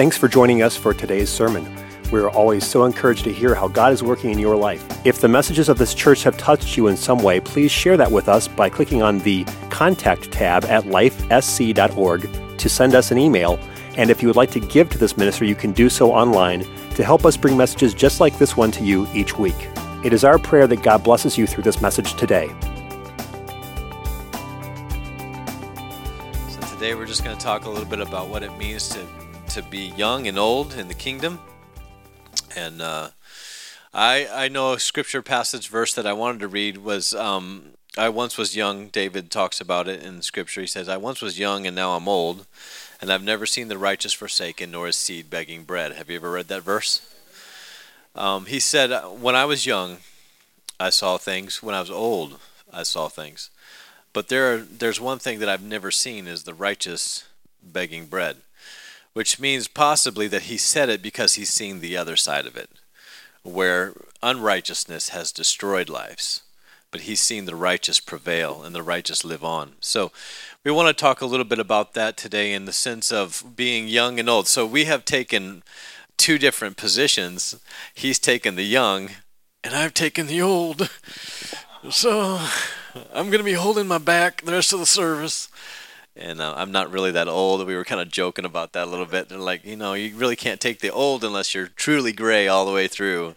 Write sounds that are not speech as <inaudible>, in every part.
Thanks for joining us for today's sermon. We are always so encouraged to hear how God is working in your life. If the messages of this church have touched you in some way, please share that with us by clicking on the Contact tab at lifesc.org to send us an email. And if you would like to give to this ministry, you can do so online to help us bring messages just like this one to you each week. It is our prayer that God blesses you through this message today. So today we're just going to talk a little bit about what it means to to be young and old in the kingdom. And uh, I I know a scripture passage verse that I wanted to read was um, I once was young. David talks about it in scripture. He says, "I once was young and now I'm old, and I've never seen the righteous forsaken nor his seed begging bread." Have you ever read that verse? Um, he said, "When I was young, I saw things. When I was old, I saw things." But there, there's one thing that I've never seen is the righteous begging bread which means possibly that he said it because he's seen the other side of it, where unrighteousness has destroyed lives, but he's seen the righteous prevail and the righteous live on. So we want to talk a little bit about that today in the sense of being young and old. So we have taken two different positions. He's taken the young, and I've taken the old. So I'm going to be holding my back the rest of the service and uh, I'm not really that old. We were kind of joking about that a little bit. They're like, you know, you really can't take the old unless you're truly gray all the way through.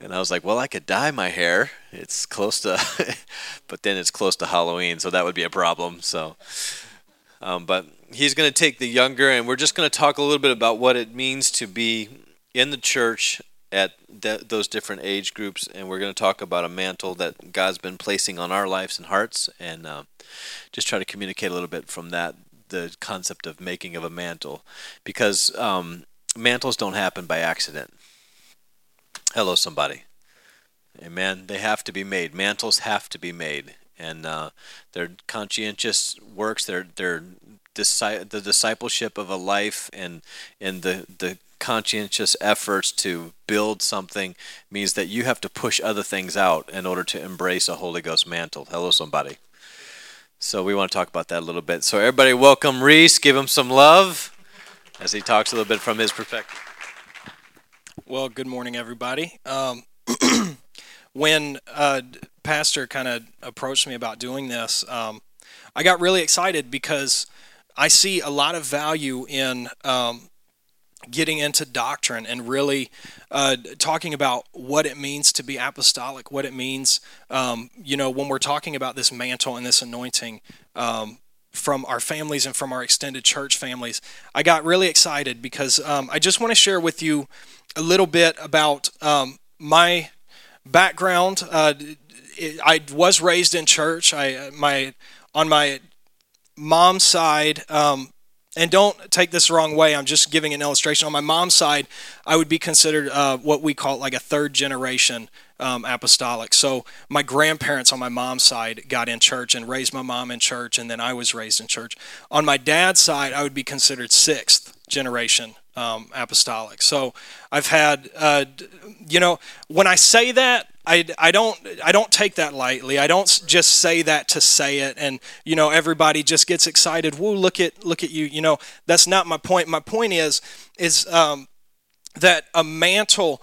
And I was like, well, I could dye my hair. It's close to, <laughs> but then it's close to Halloween, so that would be a problem. So, um, but he's going to take the younger, and we're just going to talk a little bit about what it means to be in the church at th- those different age groups, and we're going to talk about a mantle that God's been placing on our lives and hearts, and uh, just try to communicate a little bit from that the concept of making of a mantle, because um, mantles don't happen by accident. Hello, somebody. Amen. They have to be made. Mantles have to be made, and uh, they're conscientious works. They're they're the discipleship of a life and and the the conscientious efforts to build something means that you have to push other things out in order to embrace a Holy Ghost mantle. Hello, somebody. So we want to talk about that a little bit. So everybody, welcome Reese. Give him some love as he talks a little bit from his perspective. Well, good morning, everybody. Um, <clears throat> when uh, Pastor kind of approached me about doing this, um, I got really excited because I see a lot of value in um, getting into doctrine and really uh, talking about what it means to be apostolic, what it means, um, you know, when we're talking about this mantle and this anointing um, from our families and from our extended church families. I got really excited because um, I just want to share with you a little bit about um, my background. Uh, I was raised in church. I my on my mom's side, um, and don't take this wrong way. I'm just giving an illustration. On my mom's side, I would be considered uh, what we call like a third generation um, apostolic. So my grandparents on my mom's side got in church and raised my mom in church, and then I was raised in church. On my dad's side, I would be considered sixth generation um, apostolic. So I've had, uh, you know, when I say that, I, I don't I don't take that lightly. I don't just say that to say it, and you know everybody just gets excited. Whoa, look at look at you. You know that's not my point. My point is is um, that a mantle,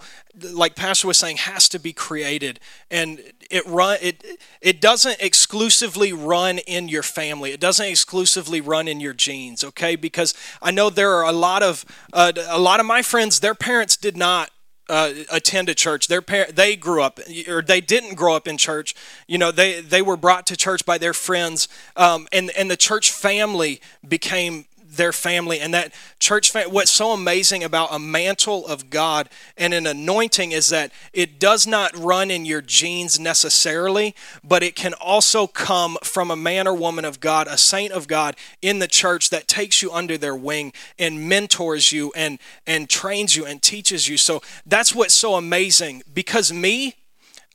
like Pastor was saying, has to be created, and it run it it doesn't exclusively run in your family. It doesn't exclusively run in your genes. Okay, because I know there are a lot of uh, a lot of my friends. Their parents did not uh, attend a church. Their parent, they grew up, or they didn't grow up in church. You know, they they were brought to church by their friends, um, and and the church family became their family. And that church fam- what's so amazing about a mantle of god and an anointing is that it does not run in your genes necessarily but it can also come from a man or woman of god a saint of god in the church that takes you under their wing and mentors you and and trains you and teaches you. So that's what's so amazing. Because me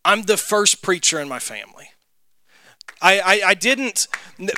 i'm the first preacher in my family I, I, I, didn't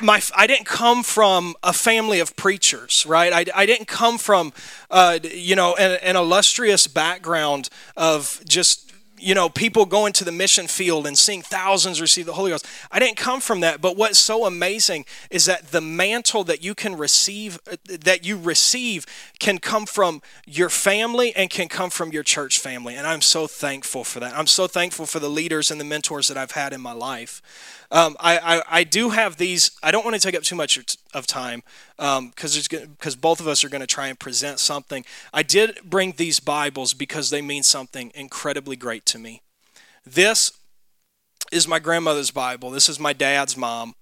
my I didn't come from a family of preachers, right? I, I didn't come from uh, you know an, an illustrious background of just you know, people going to the mission field and seeing thousands receive the Holy Ghost. I didn't come from that, but what's so amazing is that the mantle that you can receive, uh, that you receive, can come from your family and can come from your church family. And I'm so thankful for that. I'm so thankful for the leaders and the mentors that I've had in my life. Um, I, I, I, do have these. I don't want to take up too much of time because um, because both of us are going to try and present something. I did bring these Bibles because they mean something incredibly great to me. This is my grandmother's Bible. This is my dad's mom.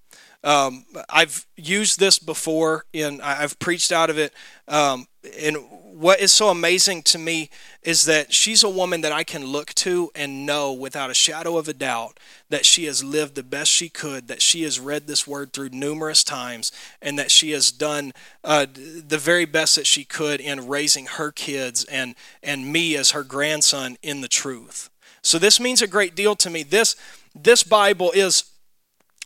Um, I've used this before, and I've preached out of it. Um, and what is so amazing to me is that she's a woman that I can look to and know without a shadow of a doubt that she has lived the best she could, that she has read this word through numerous times, and that she has done uh, the very best that she could in raising her kids and, and me as her grandson in the truth. So this means a great deal to me. This, this Bible is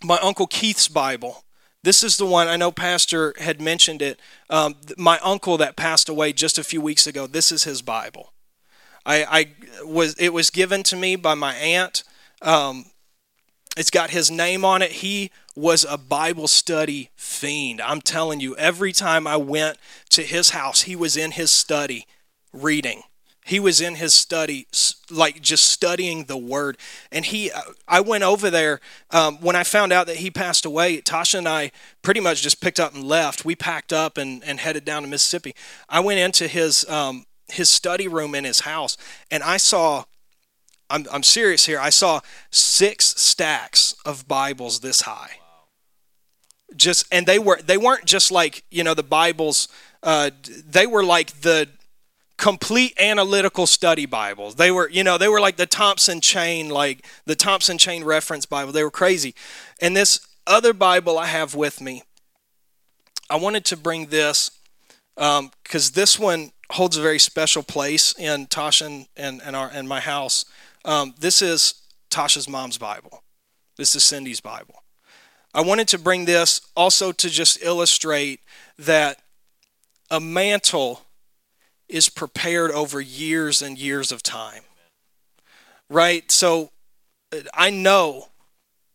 my Uncle Keith's Bible. This is the one I know Pastor had mentioned it. Um, my uncle that passed away just a few weeks ago. This is his Bible. I, I was it was given to me by my aunt. Um, it's got his name on it. He was a Bible study fiend. I'm telling you, every time I went to his house, he was in his study reading he was in his study like just studying the word. And he i went over there um, when i found out that he passed away tasha and i pretty much just picked up and left. We packed up and, and headed down to mississippi. I went into his um, his study room in his house and i saw I'm, I'm serious here i saw six stacks of bibles this high. Just and they were they weren't just like you know the bibles uh, they were like the complete analytical study Bibles. They were, you know, they were like the Thompson Chain, like the Thompson Chain Reference Bible. They were crazy. And this other Bible I have with me, I wanted to bring this because um, this one holds a very special place in Tasha and, and, and, our, and my house. Um, this is Tasha's mom's Bible. This is Cindy's Bible. I wanted to bring this also to just illustrate that a mantle is prepared over years and years of time. Right? So I know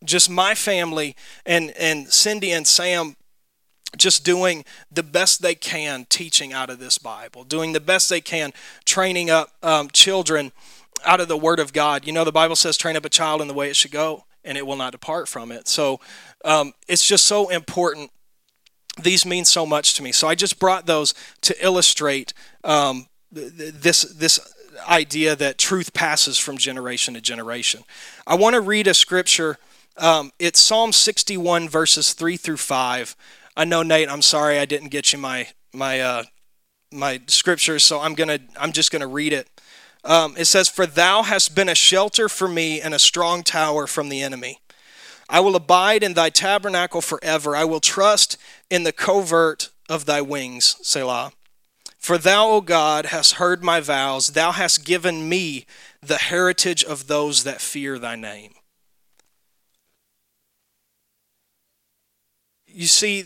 just my family and, and Cindy and Sam just doing the best they can teaching out of this Bible, doing the best they can training up um, children out of the Word of God. You know, the Bible says, train up a child in the way it should go, and it will not depart from it. So um, it's just so important these mean so much to me. So I just brought those to illustrate um, this this idea that truth passes from generation to generation. I want to read a scripture. Um, it's Psalm 61 verses 3 through 5. I know Nate. I'm sorry I didn't get you my my uh, my scriptures, so I'm gonna I'm just gonna read it. Um, it says, "For thou hast been a shelter for me and a strong tower from the enemy." I will abide in thy tabernacle forever. I will trust in the covert of thy wings, Selah. For thou, O God, hast heard my vows. Thou hast given me the heritage of those that fear thy name. You see,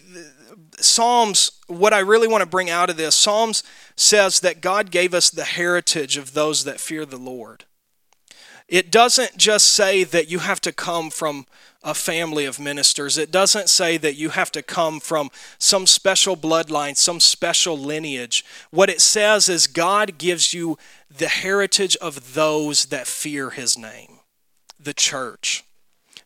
Psalms, what I really want to bring out of this, Psalms says that God gave us the heritage of those that fear the Lord. It doesn't just say that you have to come from a family of ministers. It doesn't say that you have to come from some special bloodline, some special lineage. What it says is God gives you the heritage of those that fear his name, the church.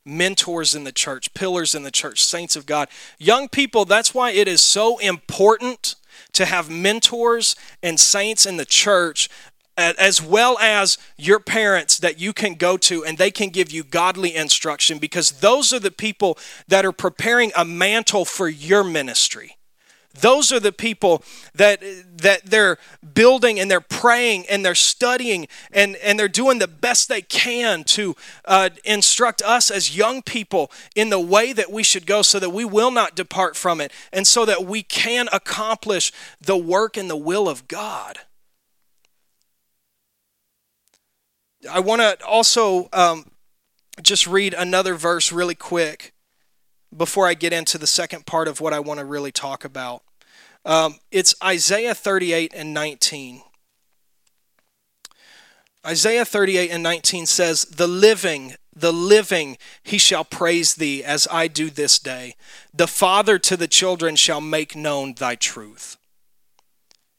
Mentors in the church, pillars in the church, saints of God. Young people, that's why it is so important to have mentors and saints in the church as well as your parents that you can go to and they can give you godly instruction because those are the people that are preparing a mantle for your ministry. Those are the people that that they're building and they're praying and they're studying and and they're doing the best they can to uh, instruct us as young people in the way that we should go so that we will not depart from it and so that we can accomplish the work and the will of god I want to also um, just read another verse really quick before I get into the second part of what I want to really talk about. Um, it's Isaiah 38 and 19. Isaiah 38 and 19 says, The living, the living, he shall praise thee as I do this day. The Father to the children shall make known thy truth.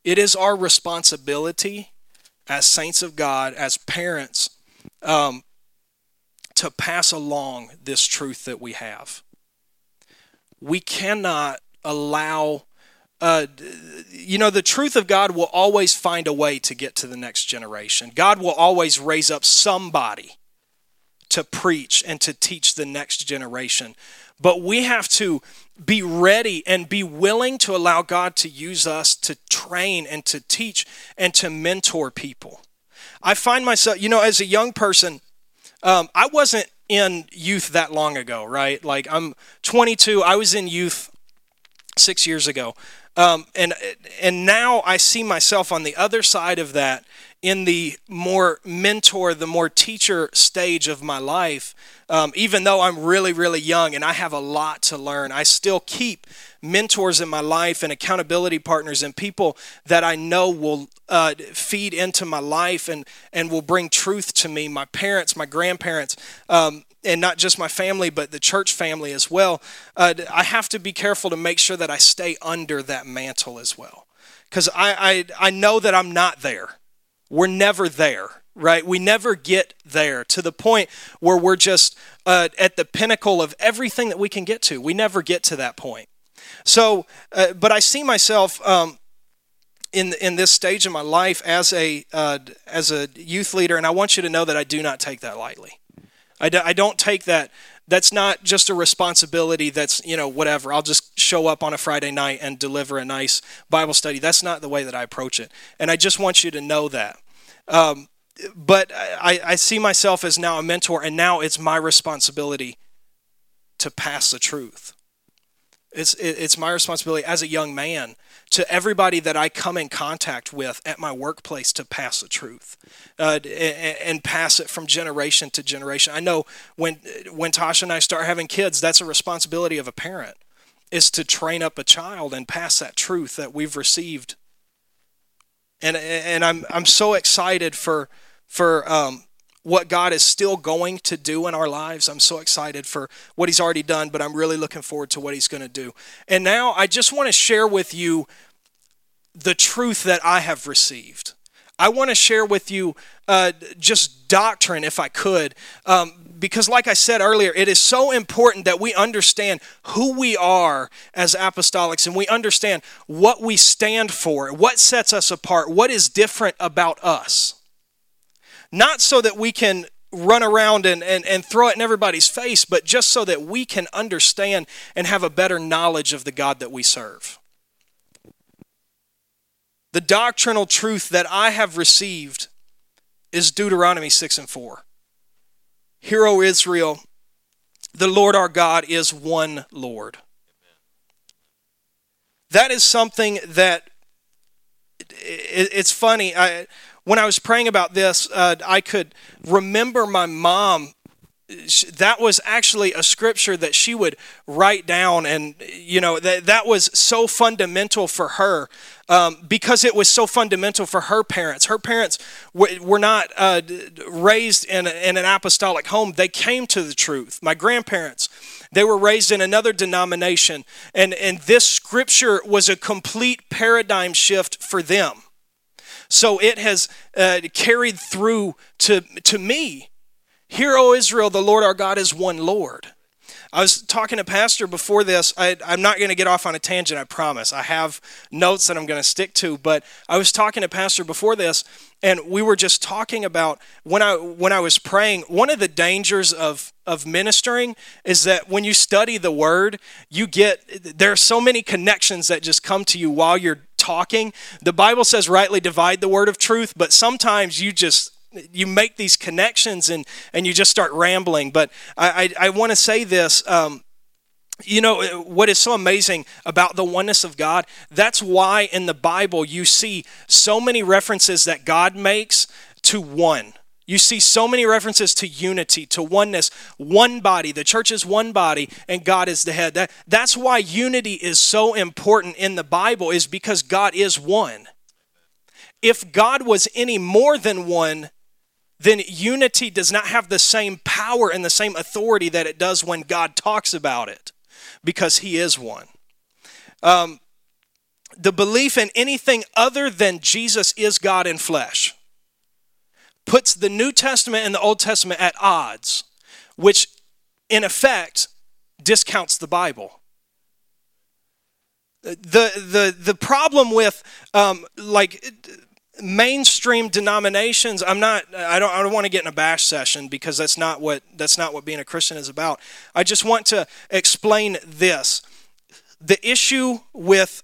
It is our responsibility as saints of God, as parents, um, to pass along this truth that we have. We cannot allow uh, you know, the truth of God will always find a way to get to the next generation. God will always raise up somebody to preach and to teach the next generation. But we have to be ready and be willing to allow God to use us to train and to teach and to mentor people. I find myself, you know, as a young person, um, I wasn't in youth that long ago, right? Like I'm 22, I was in youth six years ago. Um, and and now I see myself on the other side of that in the more mentor, the more teacher stage of my life. Um, even though I'm really, really young and I have a lot to learn, I still keep mentors in my life and accountability partners and people that I know will uh, feed into my life and, and will bring truth to me. My parents, my grandparents, um, and not just my family, but the church family as well, uh, I have to be careful to make sure that I stay under that mantle as well. Because I, I, I know that I'm not there. We're never there, right? We never get there to the point where we're just uh, at the pinnacle of everything that we can get to. We never get to that point. So, uh, but I see myself um, in in this stage of my life as a uh, as a youth leader, and I want you to know that I do not take that lightly. I, do, I don't take that. That's not just a responsibility that's, you know, whatever. I'll just show up on a Friday night and deliver a nice Bible study. That's not the way that I approach it. And I just want you to know that. Um, but I, I see myself as now a mentor, and now it's my responsibility to pass the truth. It's, it's my responsibility as a young man to everybody that I come in contact with at my workplace to pass the truth uh, and, pass it from generation to generation. I know when when Tasha and I start having kids, that's a responsibility of a parent is to train up a child and pass that truth that we've received. And and I'm I'm so excited for for um, what God is still going to do in our lives. I'm so excited for what He's already done, but I'm really looking forward to what He's going to do. And now I just want to share with you the truth that I have received. I want to share with you uh, just doctrine, if I could, um, because, like I said earlier, it is so important that we understand who we are as apostolics and we understand what we stand for, what sets us apart, what is different about us not so that we can run around and, and, and throw it in everybody's face, but just so that we can understand and have a better knowledge of the God that we serve. The doctrinal truth that I have received is Deuteronomy 6 and 4. Hear, O Israel, the Lord our God is one Lord. That is something that it's funny. I, when I was praying about this, uh, I could remember my mom. That was actually a scripture that she would write down, and you know that that was so fundamental for her um, because it was so fundamental for her parents. Her parents were not uh, raised in, a, in an apostolic home; they came to the truth. My grandparents, they were raised in another denomination, and and this scripture was a complete paradigm shift for them. So it has uh, carried through to, to me. Hear, O Israel, the Lord our God is one Lord. I was talking to Pastor before this. I, am not going to get off on a tangent, I promise. I have notes that I'm going to stick to, but I was talking to Pastor before this, and we were just talking about when I when I was praying. One of the dangers of of ministering is that when you study the Word, you get there are so many connections that just come to you while you're talking. The Bible says rightly divide the word of truth, but sometimes you just you make these connections and and you just start rambling. But I I, I want to say this. Um, you know what is so amazing about the oneness of God? That's why in the Bible you see so many references that God makes to one. You see so many references to unity, to oneness, one body. The church is one body and God is the head. That, that's why unity is so important in the Bible is because God is one. If God was any more than one, then unity does not have the same power and the same authority that it does when God talks about it, because He is one. Um, the belief in anything other than Jesus is God in flesh puts the New Testament and the Old Testament at odds, which in effect discounts the Bible. The, the, the problem with um, like mainstream denominations i'm not i don't i don't want to get in a bash session because that's not what that's not what being a christian is about. I just want to explain this. The issue with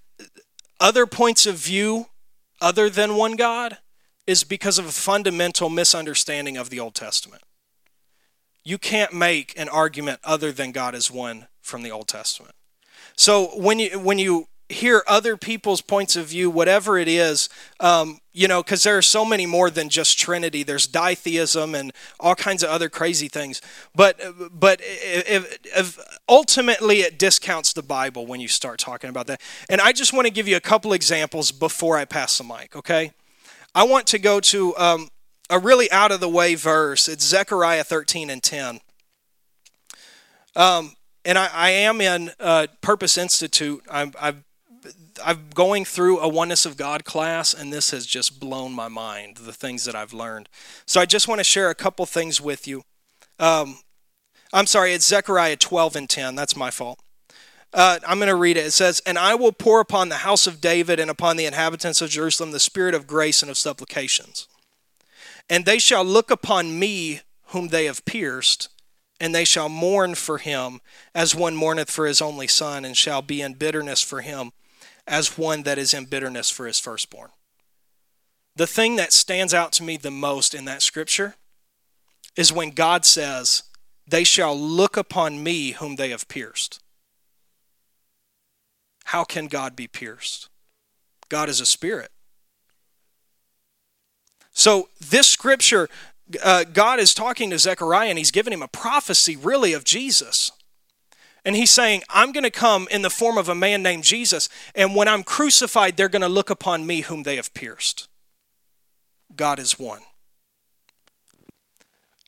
other points of view other than one god is because of a fundamental misunderstanding of the old testament. You can't make an argument other than God is one from the Old Testament. So when you when you hear other people's points of view, whatever it is, um, you know, because there are so many more than just Trinity. There's ditheism and all kinds of other crazy things. But but if, if ultimately it discounts the Bible when you start talking about that. And I just want to give you a couple examples before I pass the mic. Okay, I want to go to um, a really out of the way verse. It's Zechariah 13 and 10. Um, and I, I, am in uh, Purpose Institute. I'm, I've, I'm going through a Oneness of God class, and this has just blown my mind, the things that I've learned. So I just want to share a couple things with you. Um, I'm sorry, it's Zechariah 12 and 10. That's my fault. Uh, I'm going to read it. It says, And I will pour upon the house of David and upon the inhabitants of Jerusalem the spirit of grace and of supplications. And they shall look upon me whom they have pierced, and they shall mourn for him as one mourneth for his only son, and shall be in bitterness for him as one that is in bitterness for his firstborn. The thing that stands out to me the most in that scripture is when God says, They shall look upon me whom they have pierced. How can God be pierced? God is a spirit. So, this scripture, uh, God is talking to Zechariah and he's giving him a prophecy, really, of Jesus. And he's saying, I'm going to come in the form of a man named Jesus, and when I'm crucified, they're going to look upon me whom they have pierced. God is one.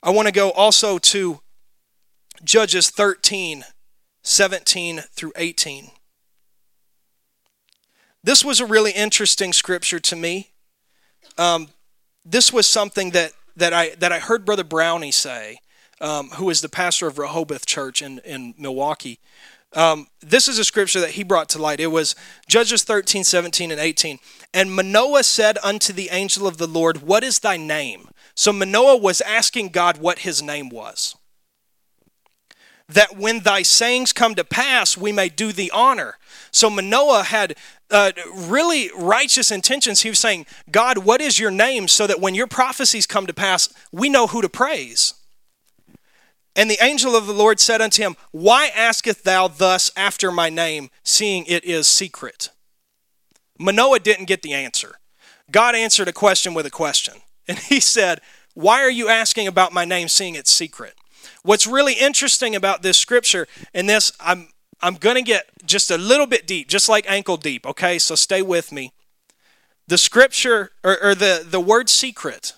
I want to go also to Judges 13, 17 through 18. This was a really interesting scripture to me. Um, this was something that, that, I, that I heard Brother Brownie say, um, who is the pastor of Rehoboth Church in, in Milwaukee. Um, this is a scripture that he brought to light. It was Judges 13, 17, and 18. And Manoah said unto the angel of the Lord, What is thy name? So Manoah was asking God what his name was. That when thy sayings come to pass, we may do thee honor. So Manoah had uh, really righteous intentions. He was saying, God, what is your name so that when your prophecies come to pass, we know who to praise? And the angel of the Lord said unto him, Why askest thou thus after my name, seeing it is secret? Manoah didn't get the answer. God answered a question with a question. <laughs> And he said, Why are you asking about my name, seeing it's secret? What's really interesting about this scripture, and this I'm I'm going to get just a little bit deep, just like ankle deep, okay? So stay with me. The scripture, or, or the, the word secret,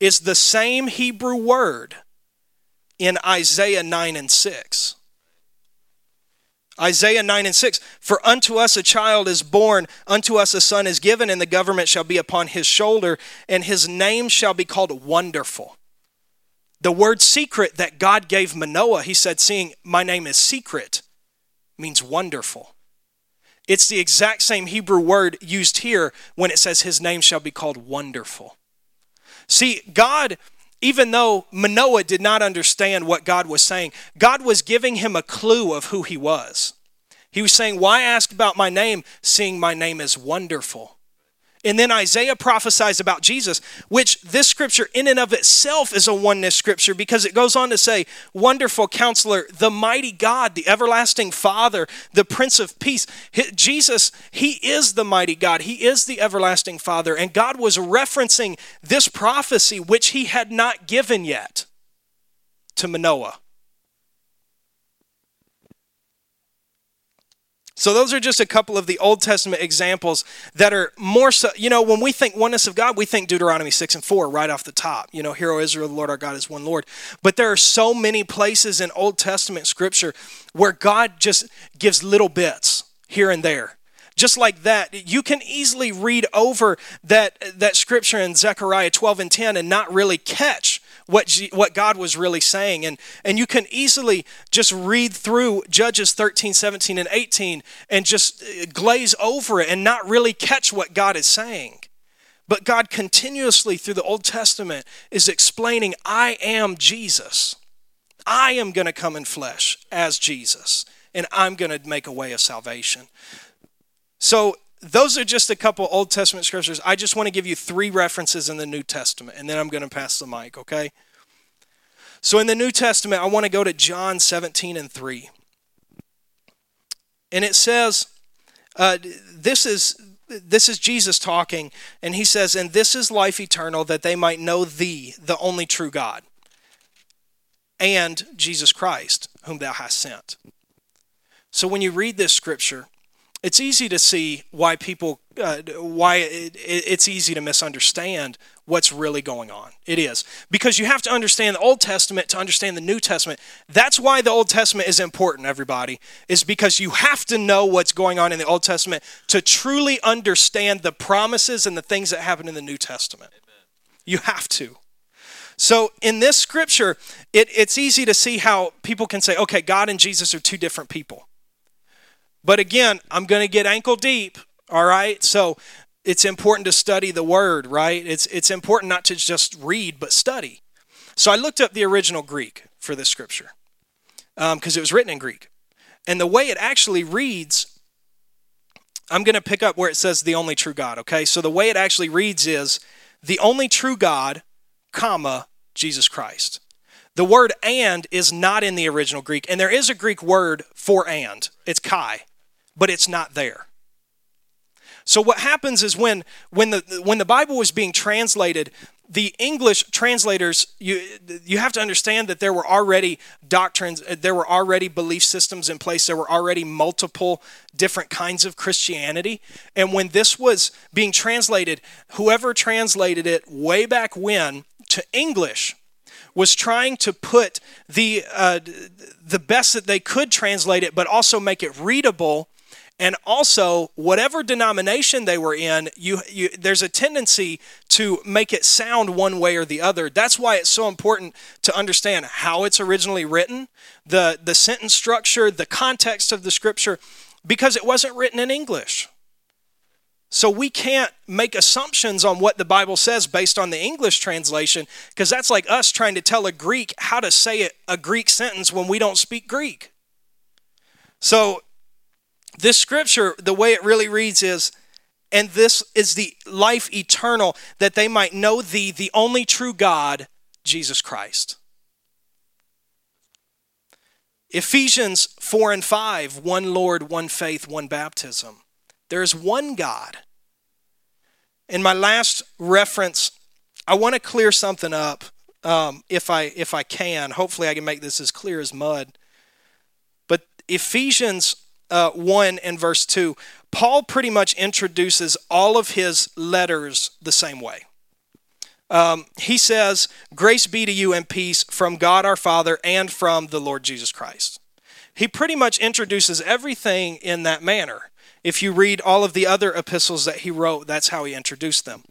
is the same Hebrew word in Isaiah 9 and 6. Isaiah 9 and 6 For unto us a child is born, unto us a son is given, and the government shall be upon his shoulder, and his name shall be called Wonderful the word secret that God gave Manoah, he said, seeing my name is secret, means wonderful. It's the exact same Hebrew word used here when it says his name shall be called wonderful. See, God, even though Manoah did not understand what God was saying, God was giving him a clue of who he was. He was saying, Why ask about my name, seeing my name is wonderful? And then Isaiah prophesies about Jesus, which this scripture in and of itself is a oneness scripture because it goes on to say, Wonderful counselor, the mighty God, the everlasting Father, the Prince of Peace. Jesus, He is the mighty God, He is the everlasting Father. And God was referencing this prophecy, which He had not given yet to Manoah. So those are just a couple of the Old Testament examples that are more so, you know, when we think oneness of God, we think Deuteronomy 6 and 4 right off the top. You know, Hear, O Israel, the Lord our God is one Lord. But there are so many places in Old Testament scripture where God just gives little bits here and there. Just like that, you can easily read over that, that scripture in Zechariah 12 and 10 and not really catch what, G, what God was really saying. And, and you can easily just read through Judges 13, 17, and 18 and just uh, glaze over it and not really catch what God is saying. But God continuously through the Old Testament is explaining, I am Jesus. I am going to come in flesh as Jesus, and I'm going to make a way of salvation. So those are just a couple Old Testament scriptures. I just want to give you three references in the New Testament, and then I'm going to pass the mic, okay? So in the New Testament, I want to go to John 17 and 3. And it says, uh, this is this is Jesus talking, and he says, And this is life eternal, that they might know thee, the only true God, and Jesus Christ, whom thou hast sent. So when you read this scripture, it's easy to see why people uh, why it, it's easy to misunderstand what's really going on. It is. Because you have to understand the old testament to understand the new testament. That's why the old testament is important everybody is because you have to know what's going on in the old testament to truly understand the promises and the things that happen in the new testament. Amen. you have to. So in this scripture it, it's easy to see how people can say okay god and jesus are two different people but again, I'm going to get ankle deep, all right? So it's important to study the word, right? It's, it's important not to just read, but study. So I looked up the original Greek for this scripture because um, it was written in Greek. And the way it actually reads, I'm going to pick up where it says the only true God, okay? So the way it actually reads is the only true God, comma, Jesus Christ. The word and is not in the original Greek, and there is a Greek word for and. It's kai but it's not there. So what happens is when when the when the Bible was being translated, the English translators you you have to understand that there were already doctrines, there were already belief systems in place, there were already multiple different kinds of Christianity, and when this was being translated, whoever translated it way back when to English was trying to put the uh, the best that they could translate it, but also make it readable and also whatever denomination they were in you, you, there's a tendency to make it sound one way or the other. That's why it's so important to understand how it's originally written the the sentence structure the context of the scripture because it wasn't written in english. So we can't make assumptions on what the bible says based on the english translation because that's like us trying to tell a greek how to say a greek sentence when we don't speak greek. So this scripture, the way it really reads is, and this is the life eternal, that they might know thee, the only true God, Jesus Christ. Ephesians 4 and 5, one Lord, one faith, one baptism. There is one God. In my last reference, I want to clear something up um, if I if I can. Hopefully, I can make this as clear as mud. But Ephesians uh, 1 and verse 2, Paul pretty much introduces all of his letters the same way. Um, he says, Grace be to you and peace from God our Father and from the Lord Jesus Christ. He pretty much introduces everything in that manner. If you read all of the other epistles that he wrote, that's how he introduced them.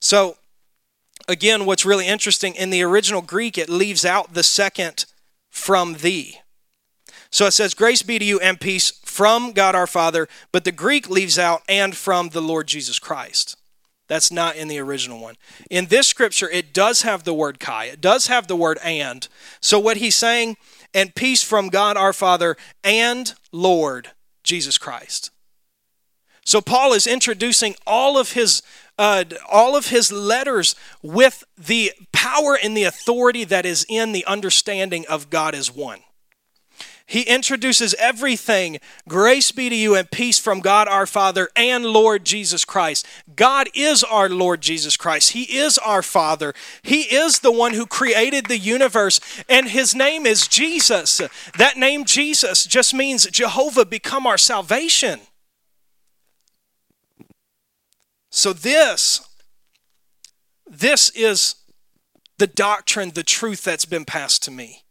So, again, what's really interesting in the original Greek, it leaves out the second from thee. So it says, Grace be to you and peace from God our Father, but the Greek leaves out and from the Lord Jesus Christ. That's not in the original one. In this scripture, it does have the word kai, it does have the word and. So what he's saying, and peace from God our Father and Lord Jesus Christ. So Paul is introducing all of his uh, all of his letters with the power and the authority that is in the understanding of God as one. He introduces everything. Grace be to you and peace from God our Father and Lord Jesus Christ. God is our Lord Jesus Christ. He is our Father. He is the one who created the universe, and his name is Jesus. That name, Jesus, just means Jehovah become our salvation. So, this, this is the doctrine, the truth that's been passed to me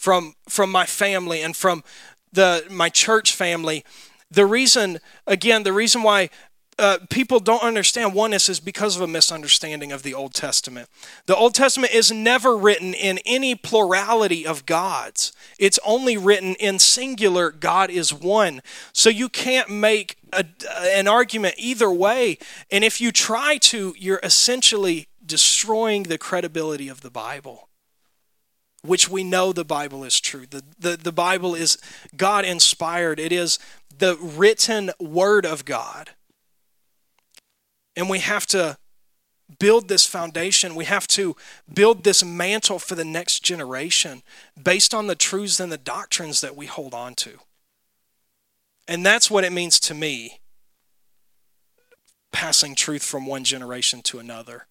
from from my family and from the my church family. The reason, again, the reason why uh, people don't understand oneness is because of a misunderstanding of the Old Testament. The Old Testament is never written in any plurality of gods. It's only written in singular, God is one. So you can't make a, an argument either way. And if you try to, you're essentially destroying the credibility of the Bible which we know the Bible is true. The, the, the Bible is God inspired, it is the written word of God. And we have to build this foundation. We have to build this mantle for the next generation based on the truths and the doctrines that we hold on to. And that's what it means to me passing truth from one generation to another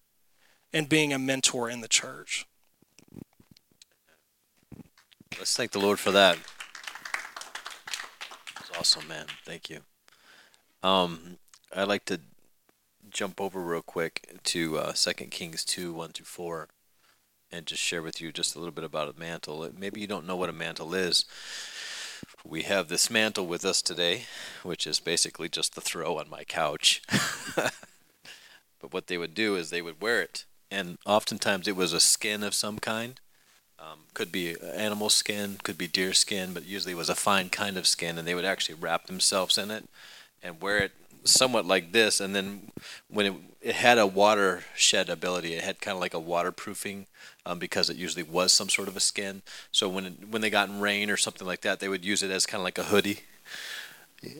and being a mentor in the church. Let's thank the Lord for that. That's awesome, man. Thank you. Um, I'd like to jump over real quick to uh, 2 Kings 2 1 through 4 and just share with you just a little bit about a mantle. Maybe you don't know what a mantle is. We have this mantle with us today, which is basically just the throw on my couch. <laughs> but what they would do is they would wear it, and oftentimes it was a skin of some kind um, could be animal skin, could be deer skin, but usually it was a fine kind of skin, and they would actually wrap themselves in it and wear it somewhat like this. And then when it, it had a water shed ability, it had kind of like a waterproofing um, because it usually was some sort of a skin. So when it, when they got in rain or something like that, they would use it as kind of like a hoodie. <laughs>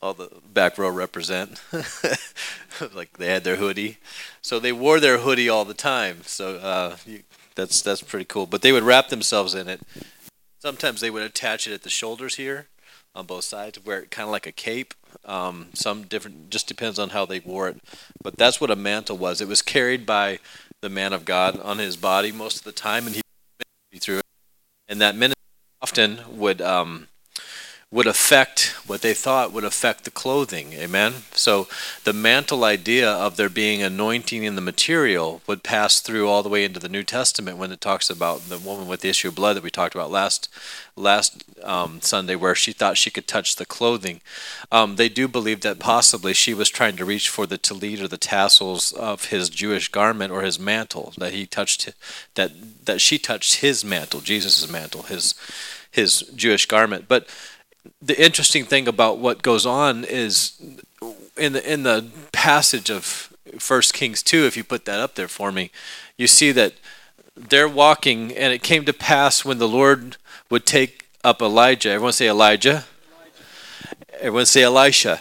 All the back row represent, <laughs> like they had their hoodie, so they wore their hoodie all the time. So uh, you that's that's pretty cool. But they would wrap themselves in it. Sometimes they would attach it at the shoulders here, on both sides, wear it kind of like a cape. Um, some different, just depends on how they wore it. But that's what a mantle was. It was carried by the man of God on his body most of the time, and he through it. And that ministry often would um, would affect what they thought would affect the clothing. Amen. So the mantle idea of there being anointing in the material would pass through all the way into the New Testament when it talks about the woman with the issue of blood that we talked about last last um, Sunday, where she thought she could touch the clothing. Um, they do believe that possibly she was trying to reach for the tallit or the tassels of his Jewish garment or his mantle. That he touched that that she touched his mantle, Jesus' mantle, his his Jewish garment, but the interesting thing about what goes on is in the in the passage of First Kings two, if you put that up there for me, you see that they're walking, and it came to pass when the Lord would take up Elijah. Everyone say Elijah. Everyone say Elisha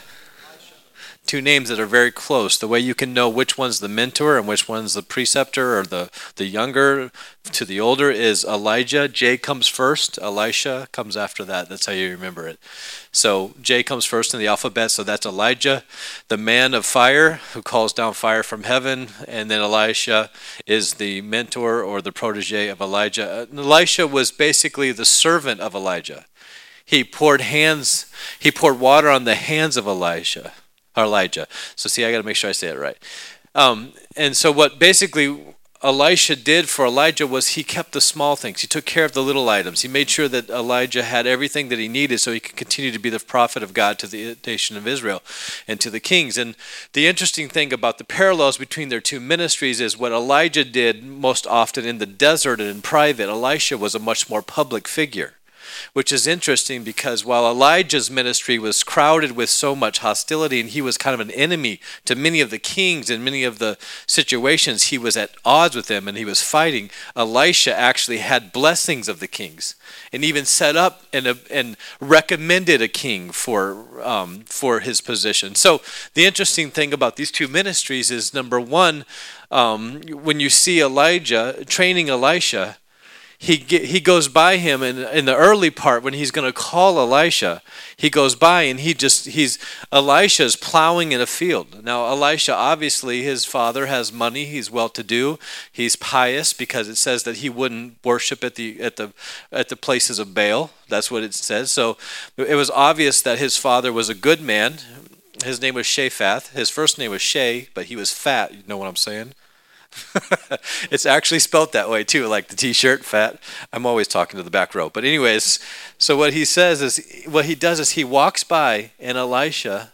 two names that are very close. The way you can know which one's the mentor and which one's the preceptor or the, the younger to the older is Elijah. J comes first, Elisha comes after that. That's how you remember it. So J comes first in the alphabet, so that's Elijah, the man of fire who calls down fire from heaven, and then Elisha is the mentor or the protege of Elijah. And Elisha was basically the servant of Elijah. He poured hands, he poured water on the hands of Elisha Elijah. So see, I got to make sure I say it right. Um, and so what basically Elisha did for Elijah was he kept the small things. He took care of the little items. He made sure that Elijah had everything that he needed so he could continue to be the prophet of God to the nation of Israel and to the kings. And the interesting thing about the parallels between their two ministries is what Elijah did most often in the desert and in private, Elisha was a much more public figure which is interesting because while Elijah's ministry was crowded with so much hostility and he was kind of an enemy to many of the kings and many of the situations, he was at odds with them and he was fighting. Elisha actually had blessings of the kings and even set up and, and recommended a king for, um, for his position. So the interesting thing about these two ministries is number one, um, when you see Elijah training Elisha, he he goes by him in in the early part when he's going to call Elisha. He goes by and he just he's Elisha's plowing in a field. Now Elisha obviously his father has money. He's well to do. He's pious because it says that he wouldn't worship at the at the at the places of Baal. That's what it says. So it was obvious that his father was a good man. His name was Shaphat. His first name was Shay, but he was fat. You know what I'm saying? <laughs> it's actually spelt that way too, like the T-shirt, fat. I'm always talking to the back row. But anyways, so what he says is, what he does is he walks by, and Elisha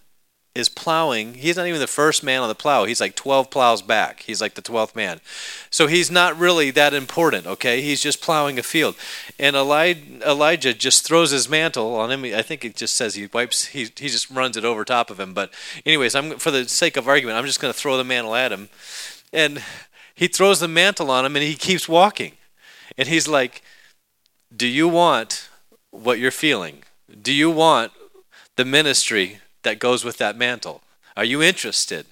is plowing. He's not even the first man on the plow. He's like 12 plows back. He's like the 12th man. So he's not really that important, okay? He's just plowing a field. And Elijah just throws his mantle on him. I think it just says he wipes, he, he just runs it over top of him. But, anyways, I'm for the sake of argument, I'm just going to throw the mantle at him. And he throws the mantle on him and he keeps walking. And he's like, Do you want what you're feeling? Do you want the ministry that goes with that mantle? Are you interested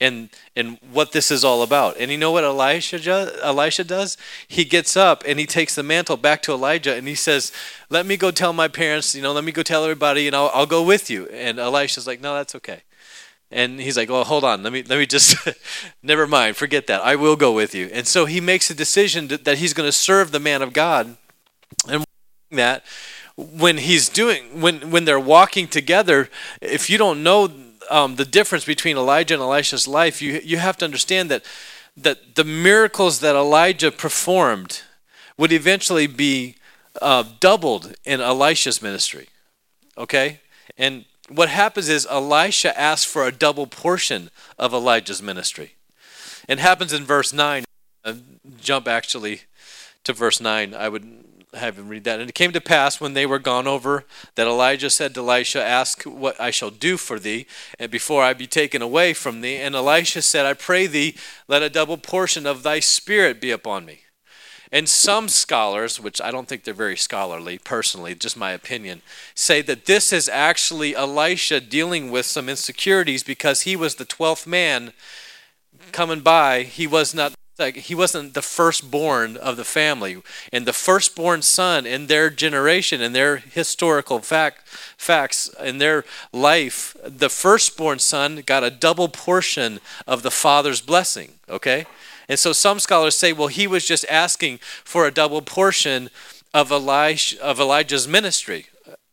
in in what this is all about? And you know what Elisha Elisha does? He gets up and he takes the mantle back to Elijah and he says, "Let me go tell my parents. You know, let me go tell everybody, and I'll, I'll go with you." And Elisha's like, "No, that's okay." And he's like, "Well, hold on. Let me let me just <laughs> never mind. Forget that. I will go with you." And so he makes a decision that he's going to serve the man of God. And that when he's doing when when they're walking together, if you don't know um, the difference between Elijah and Elisha's life, you you have to understand that that the miracles that Elijah performed would eventually be uh, doubled in Elisha's ministry. Okay, and what happens is Elisha asks for a double portion of Elijah's ministry. It happens in verse 9. Uh, jump actually to verse 9. I would have him read that. And it came to pass when they were gone over that Elijah said to Elisha, Ask what I shall do for thee, and before I be taken away from thee. And Elisha said, I pray thee, let a double portion of thy spirit be upon me. And some scholars, which I don't think they're very scholarly personally, just my opinion, say that this is actually Elisha dealing with some insecurities because he was the 12th man coming by. He was not like he wasn't the firstborn of the family and the firstborn son in their generation in their historical fact facts in their life the firstborn son got a double portion of the father's blessing okay and so some scholars say, well, he was just asking for a double portion of, Elijah, of Elijah's ministry,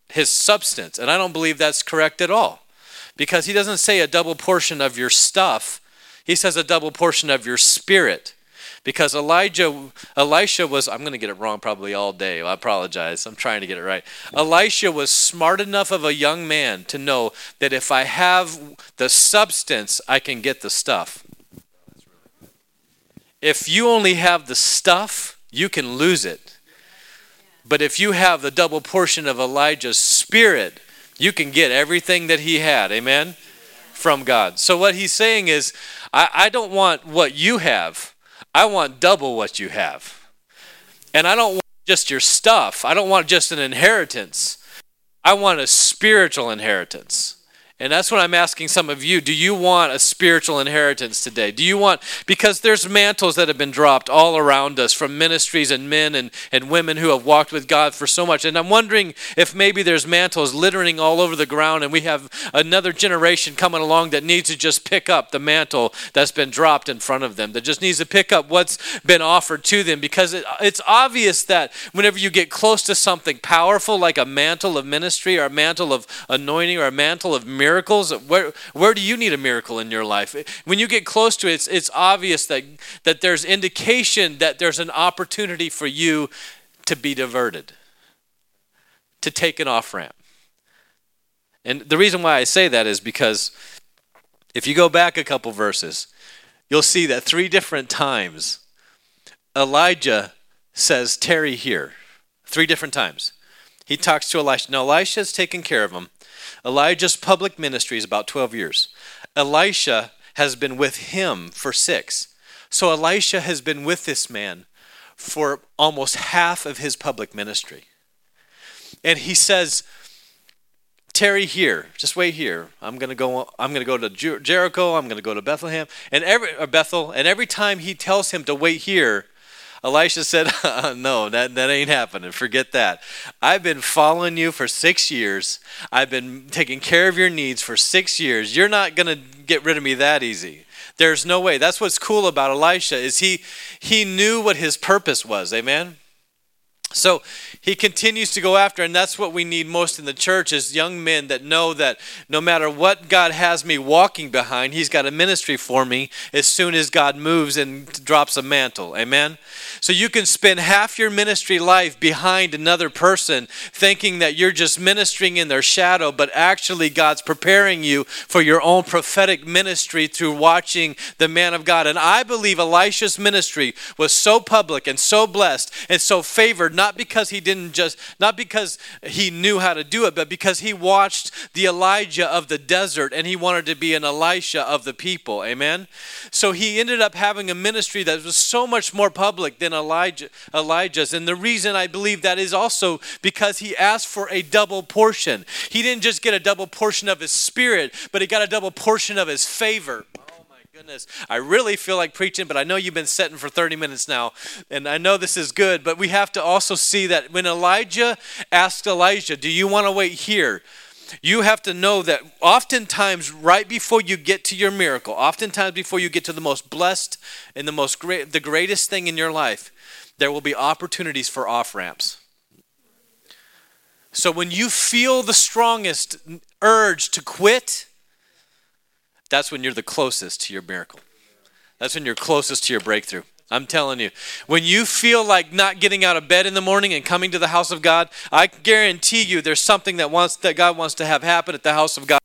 his substance. And I don't believe that's correct at all. Because he doesn't say a double portion of your stuff, he says a double portion of your spirit. Because Elijah, Elisha was, I'm going to get it wrong probably all day. I apologize. I'm trying to get it right. Elisha was smart enough of a young man to know that if I have the substance, I can get the stuff. If you only have the stuff, you can lose it. But if you have the double portion of Elijah's spirit, you can get everything that he had. Amen? From God. So what he's saying is, I, I don't want what you have, I want double what you have. And I don't want just your stuff, I don't want just an inheritance. I want a spiritual inheritance. And that's what I'm asking some of you. Do you want a spiritual inheritance today? Do you want, because there's mantles that have been dropped all around us from ministries and men and, and women who have walked with God for so much. And I'm wondering if maybe there's mantles littering all over the ground and we have another generation coming along that needs to just pick up the mantle that's been dropped in front of them, that just needs to pick up what's been offered to them. Because it, it's obvious that whenever you get close to something powerful like a mantle of ministry or a mantle of anointing or a mantle of miracles, miracles? Where, where do you need a miracle in your life? When you get close to it, it's, it's obvious that, that there's indication that there's an opportunity for you to be diverted, to take an off ramp. And the reason why I say that is because if you go back a couple verses, you'll see that three different times Elijah says, Tarry here. Three different times. He talks to Elisha. Now, Elisha's taken care of him. Elijah's public ministry is about 12 years. Elisha has been with him for six. So Elisha has been with this man for almost half of his public ministry. And he says, Tarry here, just wait here. I'm gonna go. I'm gonna go to Jer- Jericho. I'm gonna go to Bethlehem and every Bethel. And every time he tells him to wait here, Elisha said, <laughs> No, that, that ain't happening. Forget that. I've been following you for six years. I've been taking care of your needs for six years. You're not going to get rid of me that easy. There's no way. That's what's cool about Elisha is he he knew what his purpose was. Amen. So he continues to go after, and that's what we need most in the church is young men that know that no matter what God has me walking behind, He's got a ministry for me as soon as God moves and drops a mantle. Amen. So you can spend half your ministry life behind another person, thinking that you're just ministering in their shadow, but actually God's preparing you for your own prophetic ministry through watching the man of God. And I believe Elisha's ministry was so public and so blessed and so favored not because he didn't just, not because he knew how to do it, but because he watched the Elijah of the desert and he wanted to be an Elisha of the people. Amen? So he ended up having a ministry that was so much more public than Elijah, Elijah's. And the reason I believe that is also because he asked for a double portion. He didn't just get a double portion of his spirit, but he got a double portion of his favor goodness. I really feel like preaching, but I know you've been sitting for 30 minutes now, and I know this is good, but we have to also see that when Elijah asked Elijah, Do you want to wait here? You have to know that oftentimes, right before you get to your miracle, oftentimes before you get to the most blessed and the most great, the greatest thing in your life, there will be opportunities for off ramps. So when you feel the strongest urge to quit, that's when you're the closest to your miracle. That's when you're closest to your breakthrough. I'm telling you, when you feel like not getting out of bed in the morning and coming to the house of God, I guarantee you there's something that wants that God wants to have happen at the house of God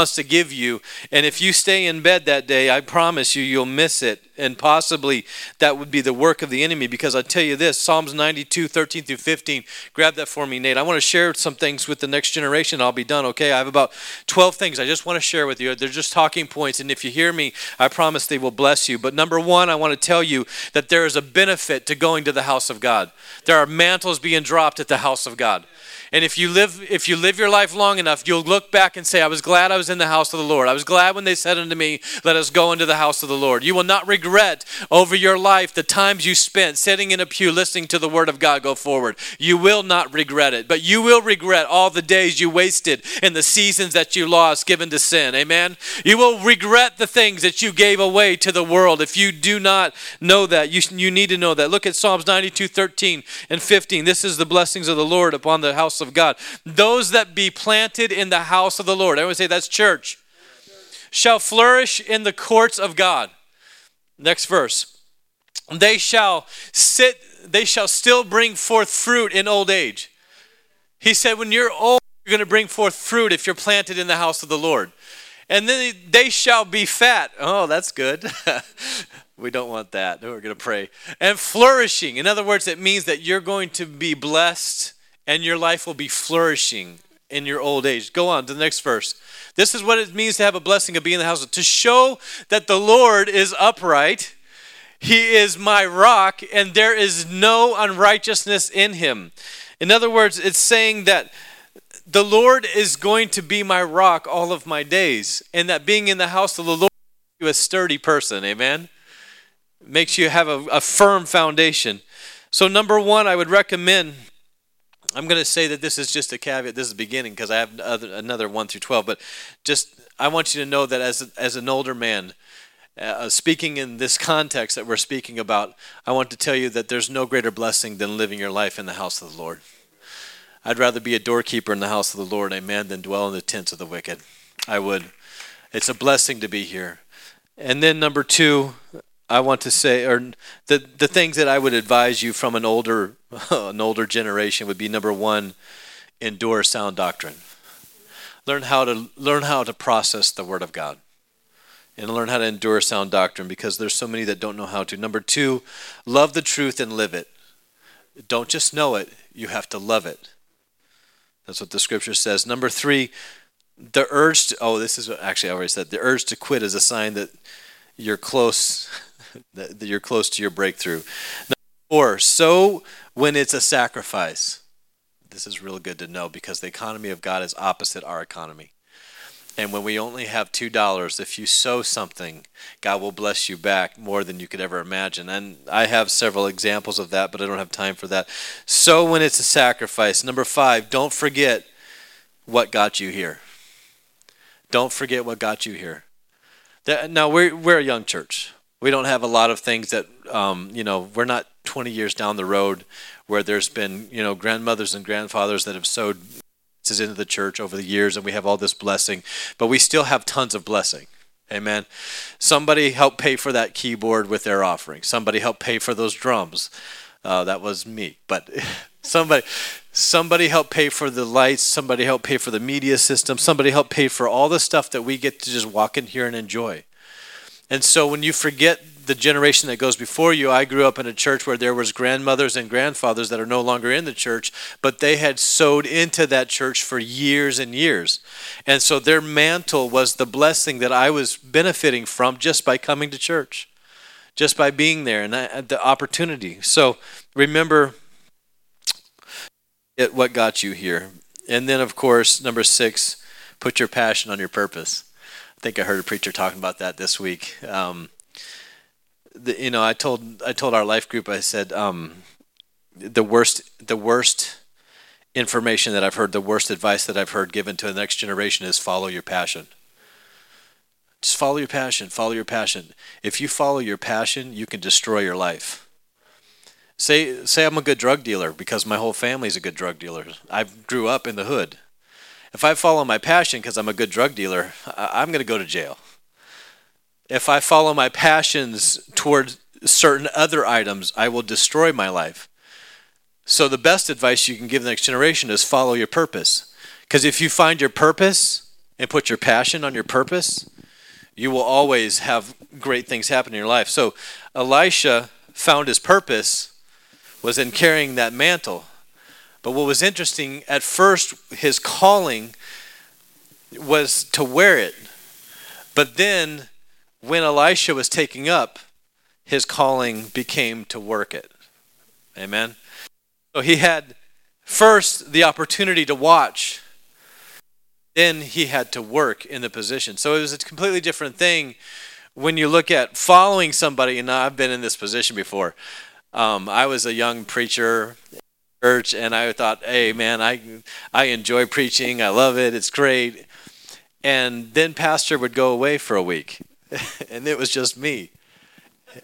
wants to give you. And if you stay in bed that day, I promise you, you'll miss it. And possibly that would be the work of the enemy because I tell you this Psalms 92, 13 through 15. Grab that for me, Nate. I want to share some things with the next generation. I'll be done, okay? I have about 12 things I just want to share with you. They're just talking points. And if you hear me, I promise they will bless you. But number one, I want to tell you that there is a benefit to going to the house of God. There are mantles being dropped at the house of God. And if you live if you live your life long enough, you'll look back and say, I was glad I was in the house of the Lord. I was glad when they said unto me, Let us go into the house of the Lord. You will not regret over your life the times you spent sitting in a pew listening to the word of God go forward. You will not regret it, but you will regret all the days you wasted and the seasons that you lost given to sin. Amen. You will regret the things that you gave away to the world. If you do not know that, you, you need to know that. Look at Psalms 92, 13 and 15. This is the blessings of the Lord upon the house of God. Those that be planted in the house of the Lord, would say that's church, shall flourish in the courts of God. Next verse. They shall sit, they shall still bring forth fruit in old age. He said, when you're old, you're going to bring forth fruit if you're planted in the house of the Lord. And then they shall be fat. Oh, that's good. <laughs> we don't want that. We're going to pray. And flourishing. In other words, it means that you're going to be blessed and your life will be flourishing in your old age. Go on to the next verse. This is what it means to have a blessing of being in the house. To show that the Lord is upright, He is my rock, and there is no unrighteousness in Him. In other words, it's saying that the Lord is going to be my rock all of my days, and that being in the house of the Lord you a sturdy person. Amen. Makes you have a, a firm foundation. So, number one, I would recommend I'm going to say that this is just a caveat. This is the beginning because I have other, another 1 through 12. But just, I want you to know that as, as an older man, uh, speaking in this context that we're speaking about, I want to tell you that there's no greater blessing than living your life in the house of the Lord. I'd rather be a doorkeeper in the house of the Lord, amen, than dwell in the tents of the wicked. I would. It's a blessing to be here. And then, number two, I want to say, or the the things that I would advise you from an older <laughs> an older generation would be number one, endure sound doctrine. Learn how to learn how to process the Word of God, and learn how to endure sound doctrine because there's so many that don't know how to. Number two, love the truth and live it. Don't just know it; you have to love it. That's what the Scripture says. Number three, the urge to oh, this is actually I already said the urge to quit is a sign that you're close <laughs> <laughs> that you're close to your breakthrough. Four, sow when it's a sacrifice. This is really good to know because the economy of God is opposite our economy. And when we only have $2, if you sow something, God will bless you back more than you could ever imagine. And I have several examples of that, but I don't have time for that. Sow when it's a sacrifice. Number five, don't forget what got you here. Don't forget what got you here. Now, we're, we're a young church. We don't have a lot of things that, um, you know, we're not 20 years down the road where there's been, you know, grandmothers and grandfathers that have sowed into the church over the years and we have all this blessing, but we still have tons of blessing. Amen. Somebody helped pay for that keyboard with their offering. Somebody helped pay for those drums. Uh, that was me, but <laughs> somebody somebody helped pay for the lights. Somebody helped pay for the media system. Somebody helped pay for all the stuff that we get to just walk in here and enjoy. And so when you forget the generation that goes before you, I grew up in a church where there was grandmothers and grandfathers that are no longer in the church, but they had sowed into that church for years and years. And so their mantle was the blessing that I was benefiting from just by coming to church, just by being there and the opportunity. So remember what got you here. And then, of course, number six, put your passion on your purpose. Think I heard a preacher talking about that this week. Um, the, you know, I told I told our life group, I said, um, the worst the worst information that I've heard, the worst advice that I've heard given to the next generation is follow your passion. Just follow your passion, follow your passion. If you follow your passion, you can destroy your life. Say say I'm a good drug dealer because my whole family's a good drug dealer. I grew up in the hood. If I follow my passion because I'm a good drug dealer, I'm going to go to jail. If I follow my passions toward certain other items, I will destroy my life. So, the best advice you can give the next generation is follow your purpose. Because if you find your purpose and put your passion on your purpose, you will always have great things happen in your life. So, Elisha found his purpose was in carrying that mantle. But what was interesting, at first, his calling was to wear it. But then, when Elisha was taking up, his calling became to work it. Amen. So he had first the opportunity to watch, then he had to work in the position. So it was a completely different thing when you look at following somebody. And I've been in this position before. Um, I was a young preacher church and I thought, hey man, I I enjoy preaching. I love it. It's great. And then pastor would go away for a week. <laughs> and it was just me.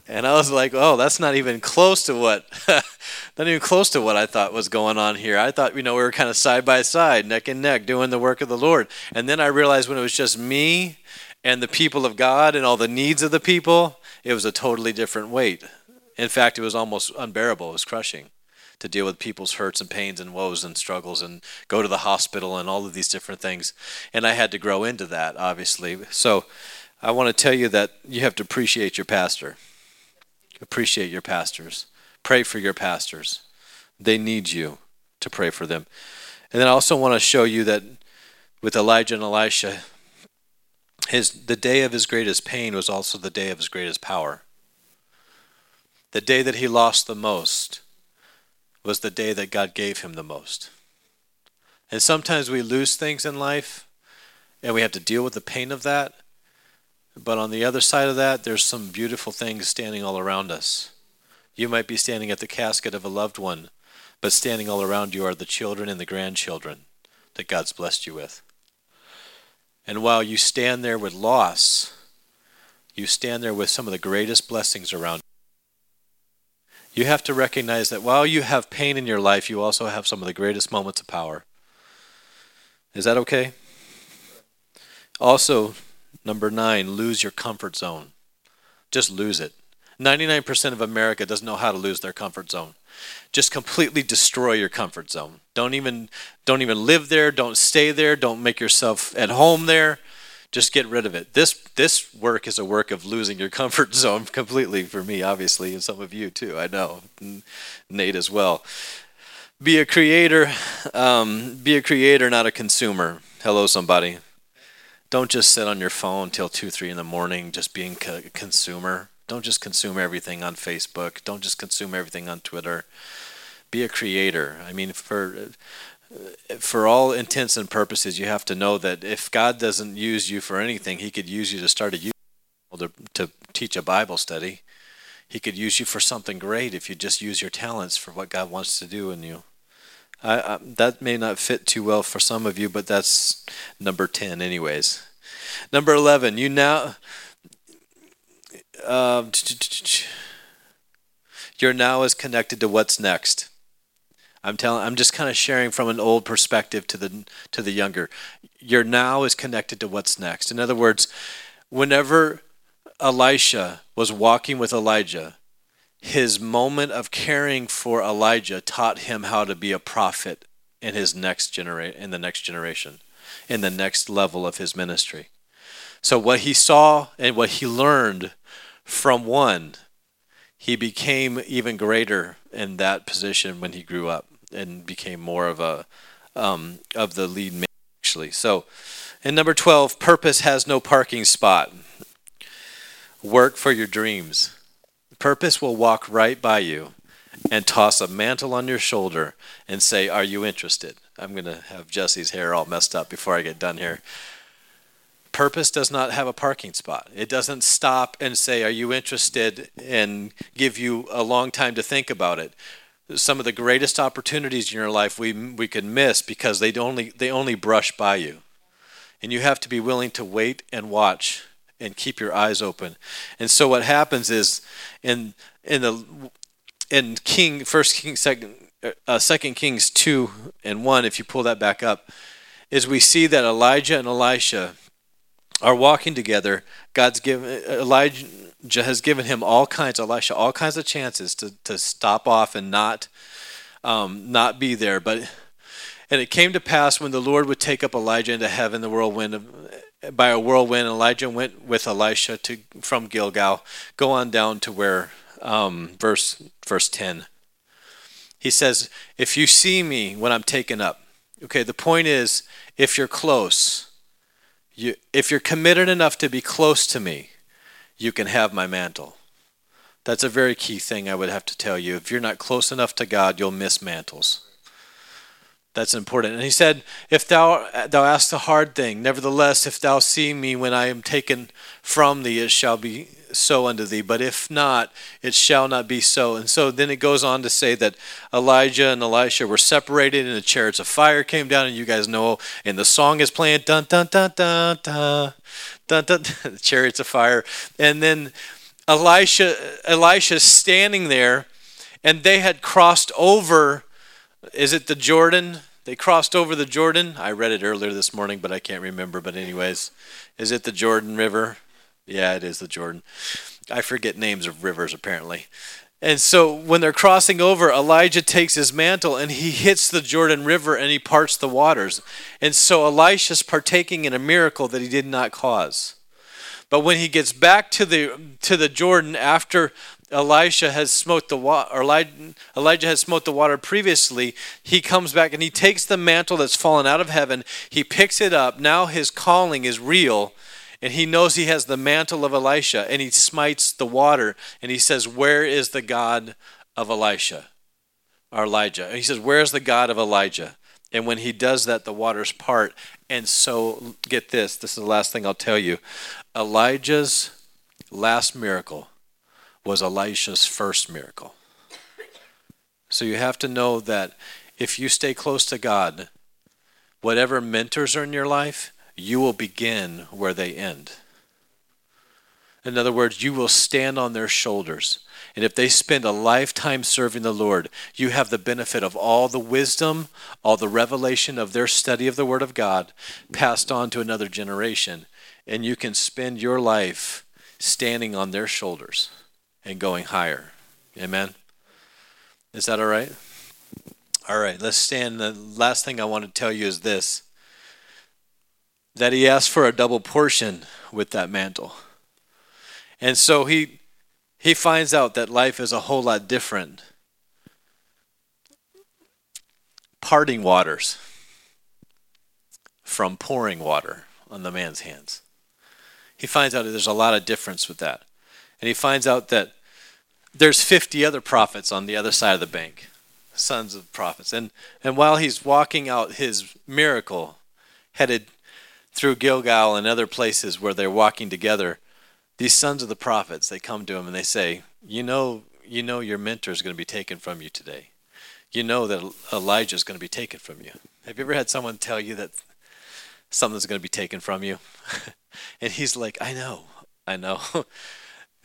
And I was like, oh, that's not even close to what <laughs> not even close to what I thought was going on here. I thought, you know, we were kind of side by side, neck and neck, doing the work of the Lord. And then I realized when it was just me and the people of God and all the needs of the people, it was a totally different weight. In fact, it was almost unbearable. It was crushing to deal with people's hurts and pains and woes and struggles and go to the hospital and all of these different things. And I had to grow into that, obviously. So I want to tell you that you have to appreciate your pastor. Appreciate your pastors. Pray for your pastors. They need you to pray for them. And then I also want to show you that with Elijah and Elisha, his the day of his greatest pain was also the day of his greatest power. The day that he lost the most was the day that God gave him the most. And sometimes we lose things in life and we have to deal with the pain of that. But on the other side of that, there's some beautiful things standing all around us. You might be standing at the casket of a loved one, but standing all around you are the children and the grandchildren that God's blessed you with. And while you stand there with loss, you stand there with some of the greatest blessings around you have to recognize that while you have pain in your life, you also have some of the greatest moments of power. Is that okay? Also, number nine, lose your comfort zone. Just lose it. 99% of America doesn't know how to lose their comfort zone. Just completely destroy your comfort zone. Don't even don't even live there, don't stay there, don't make yourself at home there. Just get rid of it. This this work is a work of losing your <laughs> comfort zone completely for me, obviously, and some of you too. I know, Nate as well. Be a creator. Um, be a creator, not a consumer. Hello, somebody. Don't just sit on your phone till two, three in the morning, just being a consumer. Don't just consume everything on Facebook. Don't just consume everything on Twitter. Be a creator. I mean, for for all intents and purposes, you have to know that if God doesn't use you for anything, He could use you to start a to, to teach a Bible study. He could use you for something great if you just use your talents for what God wants to do in you. I, I, that may not fit too well for some of you, but that's number 10, anyways. Number 11, you now. <tsk> Uh, your now is connected to what's next. I'm telling I'm just kind of sharing from an old perspective to the to the younger. Your now is connected to what's next. In other words, whenever Elisha was walking with Elijah, his moment of caring for Elijah taught him how to be a prophet in his next generation in the next generation, in the next level of his ministry. So what he saw and what he learned from one, he became even greater in that position when he grew up and became more of a um, of the lead man actually. So, in number twelve, purpose has no parking spot. Work for your dreams. Purpose will walk right by you and toss a mantle on your shoulder and say, "Are you interested?" I'm going to have Jesse's hair all messed up before I get done here. Purpose does not have a parking spot. It doesn't stop and say, Are you interested? and give you a long time to think about it some of the greatest opportunities in your life we we can miss because they only they only brush by you. And you have to be willing to wait and watch and keep your eyes open. And so what happens is in in the in King First King Second uh, Second Kings two and one, if you pull that back up, is we see that Elijah and Elisha are walking together. God's given Elijah has given him all kinds, Elisha, all kinds of chances to, to stop off and not um, not be there. But and it came to pass when the Lord would take up Elijah into heaven, the whirlwind by a whirlwind. Elijah went with Elisha to from Gilgal. Go on down to where um, verse verse ten. He says, "If you see me when I'm taken up." Okay, the point is, if you're close, you if you're committed enough to be close to me, you can have my mantle. That's a very key thing I would have to tell you. If you're not close enough to God, you'll miss mantles. That's important. And he said, If thou thou ask a hard thing, nevertheless, if thou see me when I am taken from thee, it shall be so unto thee. But if not, it shall not be so. And so then it goes on to say that Elijah and Elisha were separated, and the chariots of fire came down. And you guys know, and the song is playing, dun dun dun dun dun dun, dun, <laughs> chariots of fire. And then Elisha, Elisha standing there, and they had crossed over. Is it the Jordan? They crossed over the Jordan. I read it earlier this morning, but I can't remember. But anyways, is it the Jordan River? Yeah, it is the Jordan. I forget names of rivers apparently. And so when they're crossing over, Elijah takes his mantle and he hits the Jordan River and he parts the waters. And so Elisha's partaking in a miracle that he did not cause. But when he gets back to the to the Jordan after Elisha has smote the water, Elijah has smote the water previously, he comes back and he takes the mantle that's fallen out of heaven, he picks it up. Now his calling is real and he knows he has the mantle of Elisha, and he smites the water, and he says, Where is the God of Elisha? Or Elijah. And he says, Where is the God of Elijah? And when he does that, the waters part. And so, get this this is the last thing I'll tell you. Elijah's last miracle was Elisha's first miracle. So, you have to know that if you stay close to God, whatever mentors are in your life, you will begin where they end. In other words, you will stand on their shoulders. And if they spend a lifetime serving the Lord, you have the benefit of all the wisdom, all the revelation of their study of the Word of God passed on to another generation. And you can spend your life standing on their shoulders and going higher. Amen? Is that all right? All right, let's stand. The last thing I want to tell you is this that he asked for a double portion with that mantle. And so he he finds out that life is a whole lot different. Parting waters from pouring water on the man's hands. He finds out that there's a lot of difference with that. And he finds out that there's 50 other prophets on the other side of the bank. sons of prophets. And, and while he's walking out his miracle, headed through Gilgal and other places where they're walking together, these sons of the prophets, they come to him and they say, You know, you know your mentor is going to be taken from you today. You know that Elijah is going to be taken from you. Have you ever had someone tell you that something's going to be taken from you? <laughs> and he's like, I know, I know. <laughs>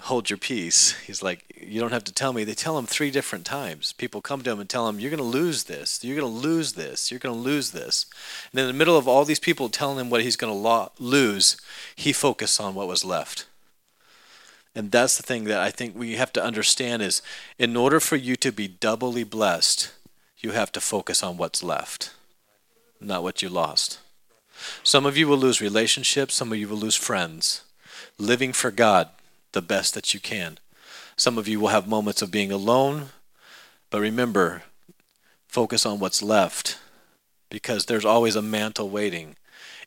hold your peace. He's like, you don't have to tell me. They tell him three different times. People come to him and tell him, you're going to lose this. You're going to lose this. You're going to lose this. And in the middle of all these people telling him what he's going to lo- lose, he focused on what was left. And that's the thing that I think we have to understand is in order for you to be doubly blessed, you have to focus on what's left, not what you lost. Some of you will lose relationships, some of you will lose friends. Living for God the best that you can. Some of you will have moments of being alone, but remember, focus on what's left because there's always a mantle waiting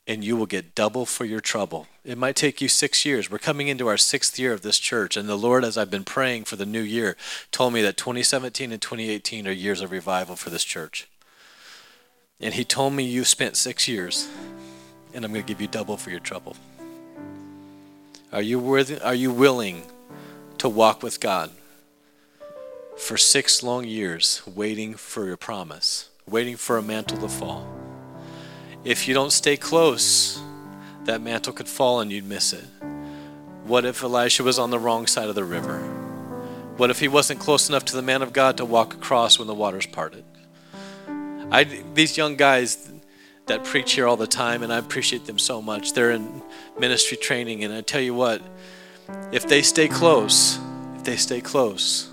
and you will get double for your trouble. It might take you six years. We're coming into our sixth year of this church, and the Lord, as I've been praying for the new year, told me that 2017 and 2018 are years of revival for this church. And He told me you spent six years, and I'm going to give you double for your trouble. Are you, worthy, are you willing to walk with God for six long years, waiting for your promise, waiting for a mantle to fall? If you don't stay close, that mantle could fall and you'd miss it. What if Elisha was on the wrong side of the river? What if he wasn't close enough to the man of God to walk across when the waters parted? I, these young guys, that preach here all the time, and I appreciate them so much. They're in ministry training, and I tell you what, if they stay close, if they stay close,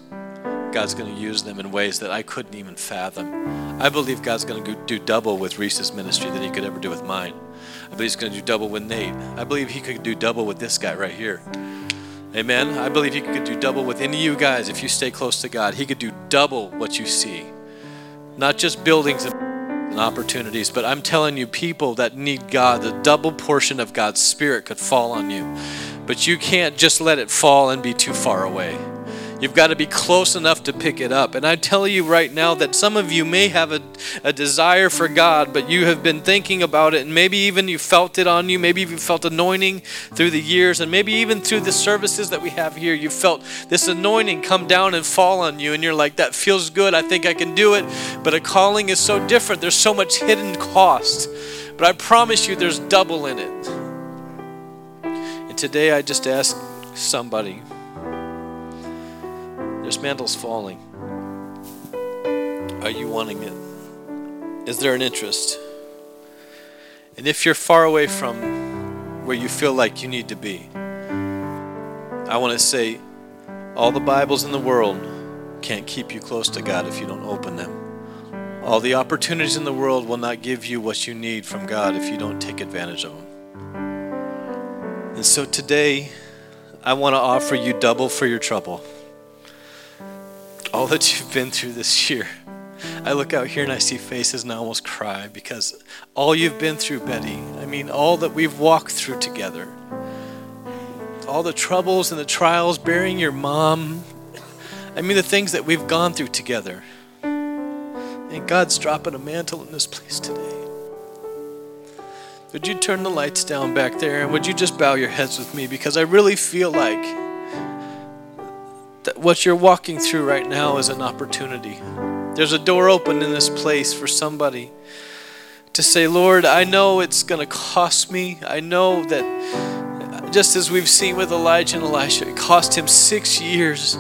God's going to use them in ways that I couldn't even fathom. I believe God's going to do double with Reese's ministry than He could ever do with mine. I believe He's going to do double with Nate. I believe He could do double with this guy right here. Amen. I believe He could do double with any of you guys if you stay close to God. He could do double what you see, not just buildings and and opportunities. But I'm telling you, people that need God, the double portion of God's Spirit could fall on you. But you can't just let it fall and be too far away. You've got to be close enough to pick it up. And I tell you right now that some of you may have a, a desire for God, but you have been thinking about it, and maybe even you felt it on you. Maybe you felt anointing through the years, and maybe even through the services that we have here, you felt this anointing come down and fall on you, and you're like, that feels good. I think I can do it. But a calling is so different, there's so much hidden cost. But I promise you, there's double in it. And today I just ask somebody this mantle's falling. Are you wanting it? Is there an interest? And if you're far away from where you feel like you need to be, I want to say all the Bibles in the world can't keep you close to God if you don't open them. All the opportunities in the world will not give you what you need from God if you don't take advantage of them. And so today, I want to offer you double for your trouble all that you've been through this year. I look out here and I see faces and I almost cry because all you've been through, Betty, I mean, all that we've walked through together, all the troubles and the trials, burying your mom, I mean, the things that we've gone through together. And God's dropping a mantle in this place today. Would you turn the lights down back there and would you just bow your heads with me? Because I really feel like that what you're walking through right now is an opportunity. There's a door open in this place for somebody to say, Lord, I know it's going to cost me. I know that just as we've seen with Elijah and Elisha, it cost him six years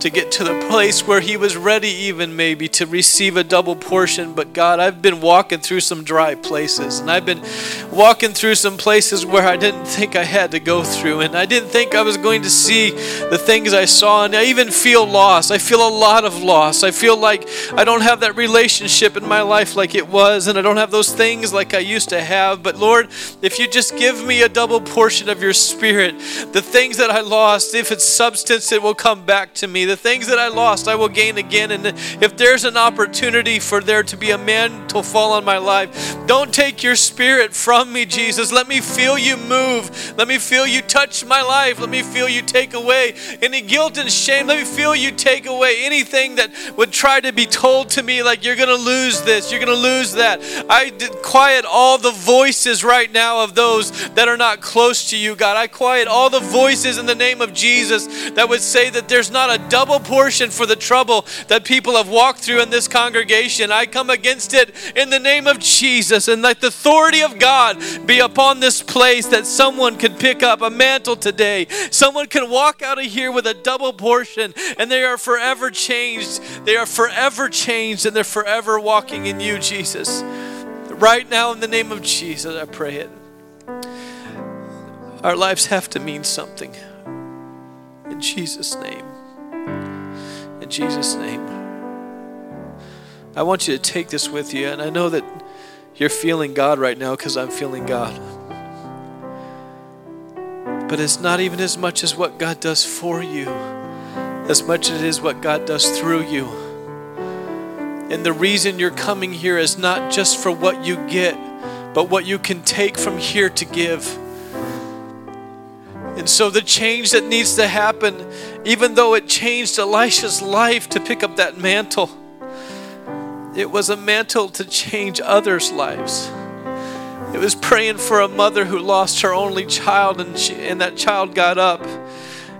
to get to the place where he was ready, even maybe, to receive a double portion. But God, I've been walking through some dry places, and I've been walking through some places where I didn't think I had to go through, and I didn't think I was going to see the things I saw, and I even feel lost. I feel a lot of loss. I feel like I don't have that relationship in my life like it was, and I don't have those things like I used to have. But Lord, if you just give me a double portion of your spirit, the things that I lost, if it's substance, it will come back to me. The things that I lost, I will gain again. And if there's an opportunity for there to be a mantle fall on my life, don't take your spirit from me, Jesus. Let me feel you move. Let me feel you touch my life. Let me feel you take away any guilt and shame. Let me feel you take away anything that would try to be told to me like you're going to lose this, you're going to lose that. I did quiet all the voices right now of those that are not close to you, God. I quiet all the voices in the name of Jesus that would say that there's not a double portion for the trouble that people have walked through in this congregation. I come against it in the name of Jesus and let the authority of God be upon this place that someone could pick up a mantle today. Someone can walk out of here with a double portion and they are forever changed. They are forever changed and they're forever walking in you, Jesus. Right now, in the name of Jesus, I pray it. Our lives have to mean something. In Jesus' name. In Jesus' name. I want you to take this with you, and I know that you're feeling God right now because I'm feeling God. But it's not even as much as what God does for you, as much as it is what God does through you. And the reason you're coming here is not just for what you get, but what you can take from here to give. And so the change that needs to happen, even though it changed Elisha's life to pick up that mantle, it was a mantle to change others' lives. It was praying for a mother who lost her only child and, she, and that child got up.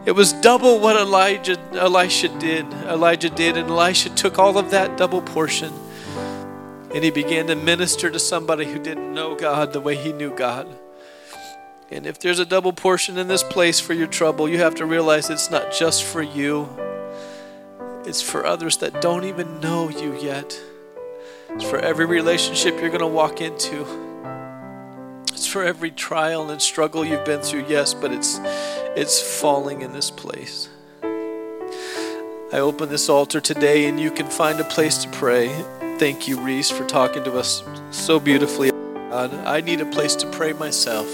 It was double what Elijah Elisha did. Elijah did, and Elisha took all of that double portion and he began to minister to somebody who didn't know God the way he knew God. And if there's a double portion in this place for your trouble, you have to realize it's not just for you, it's for others that don't even know you yet. It's for every relationship you're going to walk into. It's for every trial and struggle you've been through, yes, but it's it's falling in this place. I open this altar today and you can find a place to pray. Thank you, Reese, for talking to us so beautifully. God, I need a place to pray myself.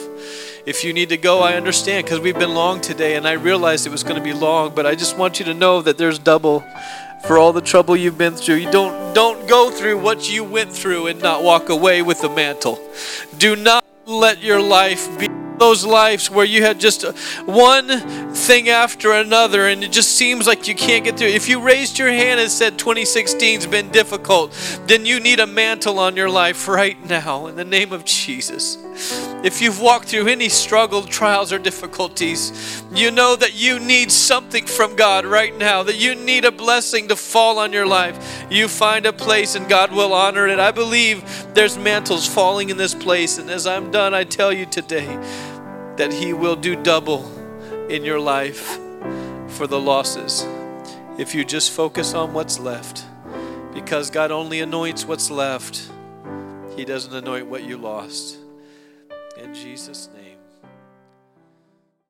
If you need to go, I understand because we've been long today and I realized it was going to be long, but I just want you to know that there's double for all the trouble you've been through. You don't don't go through what you went through and not walk away with the mantle. Do not let your life be those lives where you had just uh, one thing after another and it just seems like you can't get through. If you raised your hand and said 2016's been difficult, then you need a mantle on your life right now in the name of Jesus. If you've walked through any struggle, trials, or difficulties, you know that you need something from God right now, that you need a blessing to fall on your life. You find a place and God will honor it. I believe there's mantles falling in this place. And as I'm done, I tell you today that He will do double in your life for the losses if you just focus on what's left. Because God only anoints what's left, He doesn't anoint what you lost. In Jesus' name.